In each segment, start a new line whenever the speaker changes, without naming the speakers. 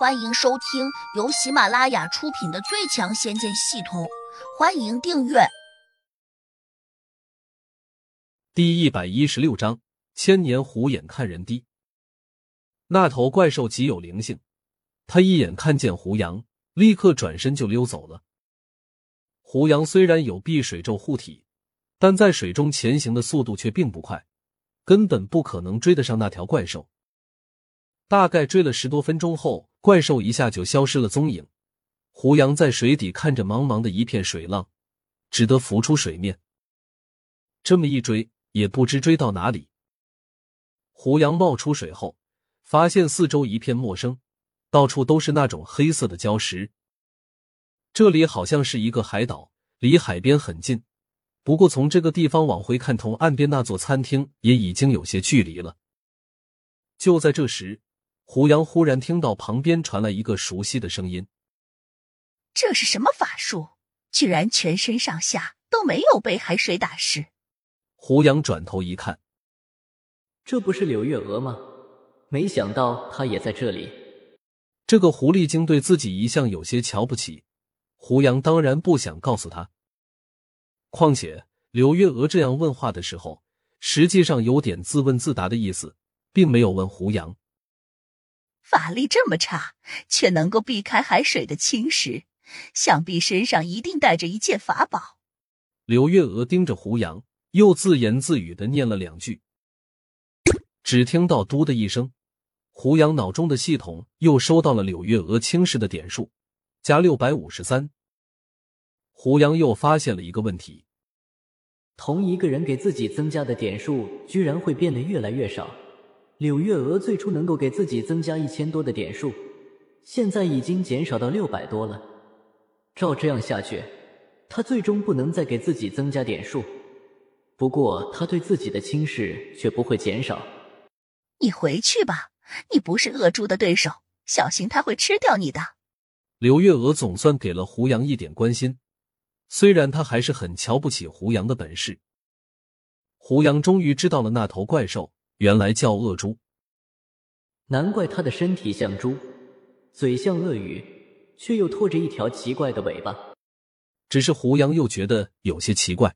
欢迎收听由喜马拉雅出品的《最强仙剑系统》，欢迎订阅。
第一百一十六章：千年虎眼看人低。那头怪兽极有灵性，他一眼看见胡杨，立刻转身就溜走了。胡杨虽然有避水咒护体，但在水中前行的速度却并不快，根本不可能追得上那条怪兽。大概追了十多分钟后。怪兽一下就消失了踪影，胡杨在水底看着茫茫的一片水浪，只得浮出水面。这么一追，也不知追到哪里。胡杨冒出水后，发现四周一片陌生，到处都是那种黑色的礁石。这里好像是一个海岛，离海边很近，不过从这个地方往回看，同岸边那座餐厅也已经有些距离了。就在这时。胡杨忽然听到旁边传来一个熟悉的声音：“
这是什么法术？居然全身上下都没有被海水打湿！”
胡杨转头一看，
这不是柳月娥吗？没想到她也在这里。
这个狐狸精对自己一向有些瞧不起，胡杨当然不想告诉她。况且柳月娥这样问话的时候，实际上有点自问自答的意思，并没有问胡杨。
法力这么差，却能够避开海水的侵蚀，想必身上一定带着一件法宝。
柳月娥盯着胡杨，又自言自语的念了两句。只听到“嘟”的一声，胡杨脑中的系统又收到了柳月娥轻视的点数，加六百五十三。胡杨又发现了一个问题：
同一个人给自己增加的点数，居然会变得越来越少。柳月娥最初能够给自己增加一千多的点数，现在已经减少到六百多了。照这样下去，她最终不能再给自己增加点数。不过，她对自己的轻视却不会减少。
你回去吧，你不是恶猪的对手，小心他会吃掉你的。
柳月娥总算给了胡杨一点关心，虽然他还是很瞧不起胡杨的本事。胡杨终于知道了那头怪兽。原来叫恶猪，
难怪它的身体像猪，嘴像鳄鱼，却又拖着一条奇怪的尾巴。
只是胡杨又觉得有些奇怪，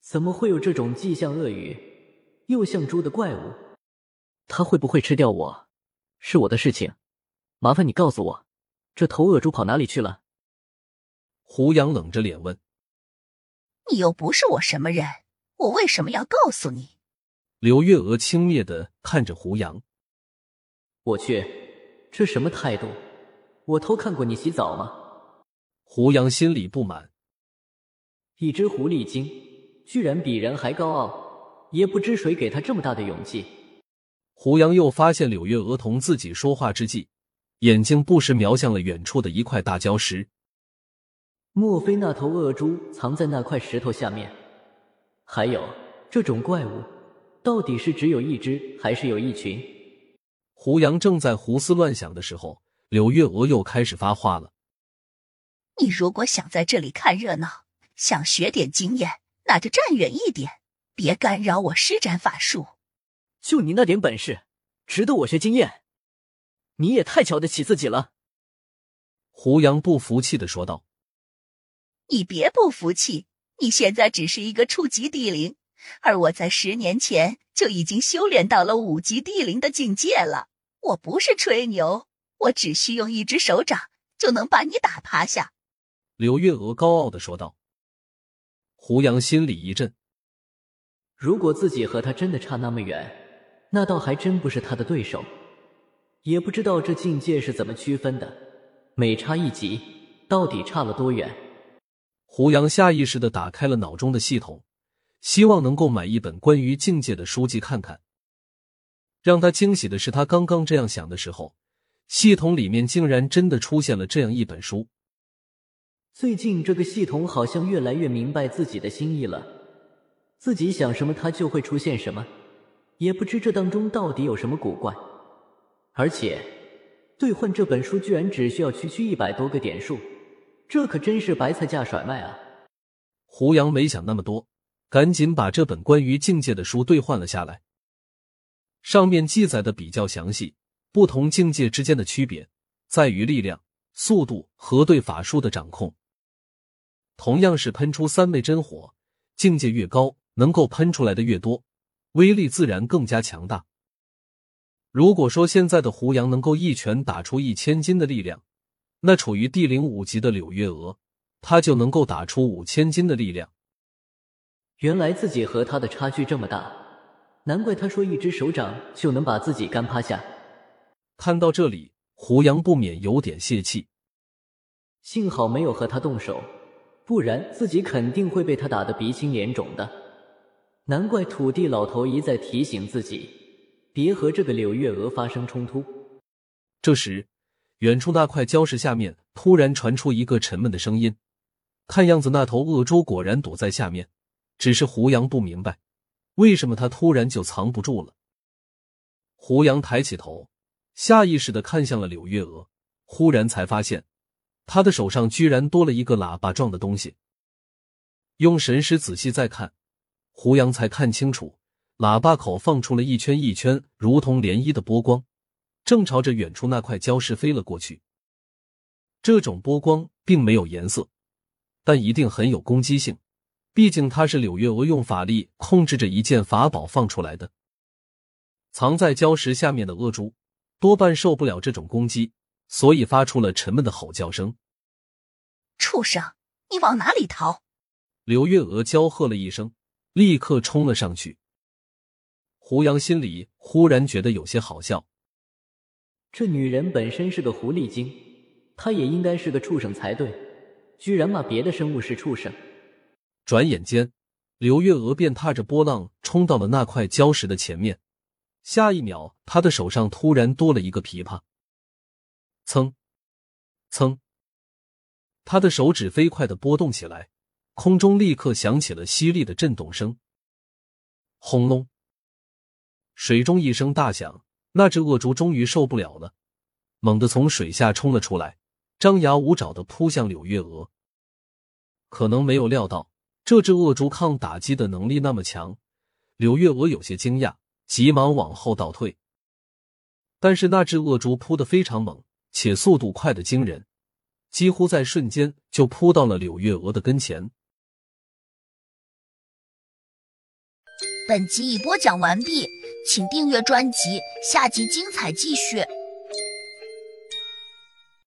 怎么会有这种既像鳄鱼又像猪的怪物？他会不会吃掉我？是我的事情，麻烦你告诉我，这头恶猪跑哪里去了？
胡杨冷着脸问：“
你又不是我什么人，我为什么要告诉你？”
柳月娥轻蔑的看着胡杨：“
我去，这什么态度？我偷看过你洗澡吗？”
胡杨心里不满，
一只狐狸精居然比人还高傲，也不知谁给他这么大的勇气。
胡杨又发现柳月娥同自己说话之际，眼睛不时瞄向了远处的一块大礁石。
莫非那头恶猪藏在那块石头下面？还有这种怪物？到底是只有一只，还是有一群？
胡杨正在胡思乱想的时候，柳月娥又开始发话了：“
你如果想在这里看热闹，想学点经验，那就站远一点，别干扰我施展法术。
就你那点本事，值得我学经验？你也太瞧得起自己了。”
胡杨不服气的说道：“
你别不服气，你现在只是一个初级地灵。”而我在十年前就已经修炼到了五级地灵的境界了。我不是吹牛，我只需用一只手掌就能把你打趴下。”
柳月娥高傲的说道。胡杨心里一震，
如果自己和他真的差那么远，那倒还真不是他的对手。也不知道这境界是怎么区分的，每差一级，到底差了多远？
胡杨下意识的打开了脑中的系统。希望能够买一本关于境界的书籍看看。让他惊喜的是，他刚刚这样想的时候，系统里面竟然真的出现了这样一本书。
最近这个系统好像越来越明白自己的心意了，自己想什么它就会出现什么，也不知这当中到底有什么古怪。而且兑换这本书居然只需要区区一百多个点数，这可真是白菜价甩卖啊！
胡杨没想那么多。赶紧把这本关于境界的书兑换了下来。上面记载的比较详细，不同境界之间的区别在于力量、速度和对法术的掌控。同样是喷出三昧真火，境界越高，能够喷出来的越多，威力自然更加强大。如果说现在的胡杨能够一拳打出一千斤的力量，那处于第零五级的柳月娥，他就能够打出五千斤的力量。
原来自己和他的差距这么大，难怪他说一只手掌就能把自己干趴下。
看到这里，胡杨不免有点泄气。
幸好没有和他动手，不然自己肯定会被他打得鼻青脸肿的。难怪土地老头一再提醒自己。别和这个柳月娥发生冲突。
这时，远处那块礁石下面突然传出一个沉闷的声音。看样子，那头恶猪果然躲在下面。只是胡杨不明白，为什么他突然就藏不住了。胡杨抬起头，下意识的看向了柳月娥，忽然才发现，他的手上居然多了一个喇叭状的东西。用神识仔细再看，胡杨才看清楚。喇叭口放出了一圈一圈如同涟漪的波光，正朝着远处那块礁石飞了过去。这种波光并没有颜色，但一定很有攻击性。毕竟它是柳月娥用法力控制着一件法宝放出来的。藏在礁石下面的恶猪多半受不了这种攻击，所以发出了沉闷的吼叫声。
畜生，你往哪里逃？
柳月娥娇喝了一声，立刻冲了上去。胡杨心里忽然觉得有些好笑，
这女人本身是个狐狸精，她也应该是个畜生才对，居然骂别的生物是畜生。
转眼间，刘月娥便踏着波浪冲到了那块礁石的前面，下一秒，她的手上突然多了一个琵琶，噌，噌，她的手指飞快的拨动起来，空中立刻响起了犀利的震动声，轰隆。水中一声大响，那只恶猪终于受不了了，猛地从水下冲了出来，张牙舞爪的扑向柳月娥。可能没有料到这只恶猪抗打击的能力那么强，柳月娥有些惊讶，急忙往后倒退。但是那只恶猪扑得非常猛，且速度快的惊人，几乎在瞬间就扑到了柳月娥的跟前。
本集已播讲完毕。请订阅专辑，下集精彩继续。